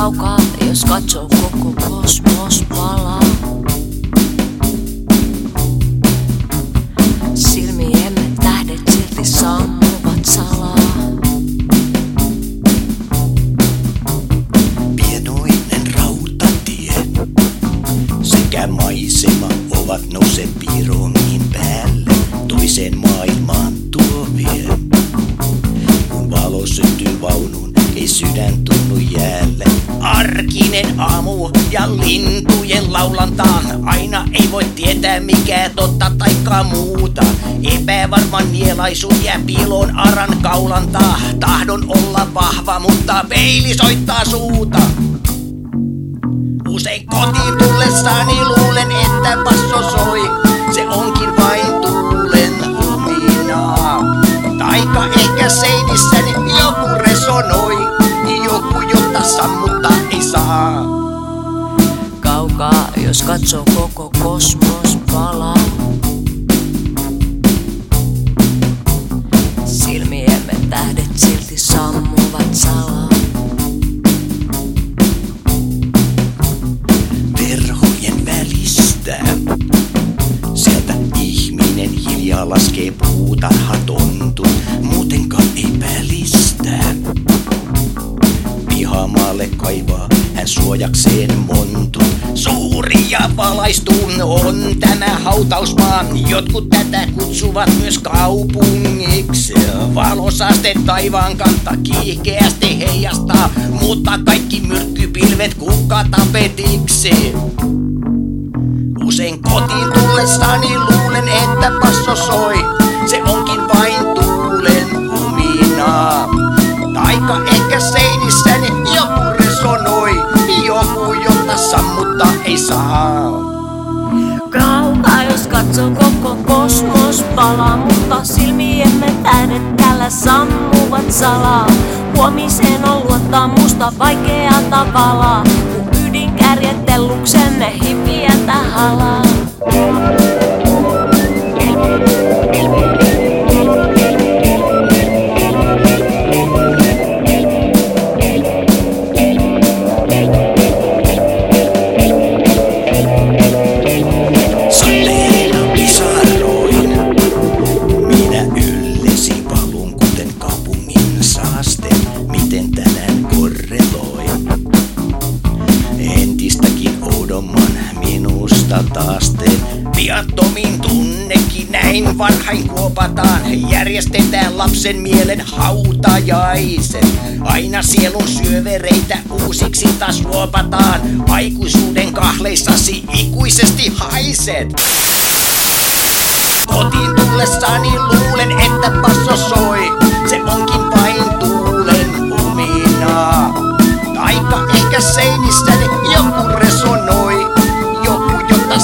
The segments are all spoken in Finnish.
Kaukaa, jos katsoo koko kosmos palaa. Silmiemme tähdet silti sammuvat salaa. Pienoinen rautatie sekä maisema ovat nousseet piiromiin päälle. Toiseen maailmaan tuo. Kun valo syttyy vaunuun, ei sydän tunnu jäälle. Arkinen aamu ja lintujen laulantaa. Aina ei voi tietää mikä totta taikka muuta. Epävarman nielaisuus jää piiloon aran kaulantaa. Tahdon olla vahva, mutta peili soittaa suuta. Usein kotiin tullessani luulen, että passo soi. Se onkin vain tuulen huminaa. Taika ehkä seinissäni joku resonoi. Jos katsoo koko kosmos palaa. Silmiemme tähdet silti sammuvat salaa. Verhojen välistä. Sieltä ihminen hiljaa laskee puutarha tontu, muutenkaan ei välistä. Pihamaalle kaivaa suojakseen montu. Suuri ja valaistun on tämä hautausmaa. Jotkut tätä kutsuvat myös kaupungiksi. Valosaste taivaan kanta kiihkeästi heijastaa, mutta kaikki myrkkypilvet kukka tapetiksi. Usein kotiin tullessani luulen, että passo koko kosmos palaa, mutta silmiemme tähdet täällä sammuvat salaa. Huomiseen on luottaa musta vaikeaa tavalla, kun ydinkärjettelluksemme hipiätä halaa. Miten tänään korreloin? Entistäkin oudomman minusta taas teen. Viattomin tunnekin näin varhain kuopataan. Järjestetään lapsen mielen hautajaisen. Aina sielun syövereitä uusiksi taas luopataan. Aikuisuuden kahleissasi ikuisesti haiset. Kotiin tullessani luulen, että passo soi.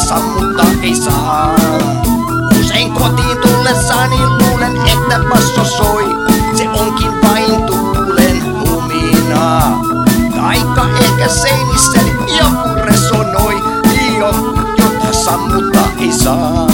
Jota sammuttaa ei saa. Usein kotiin tullessani luulen, että passo soi. Se onkin vain tuulen huminaa. Taika ehkä seinissäni joku resonoi. Joku, jota sammuttaa ei saa.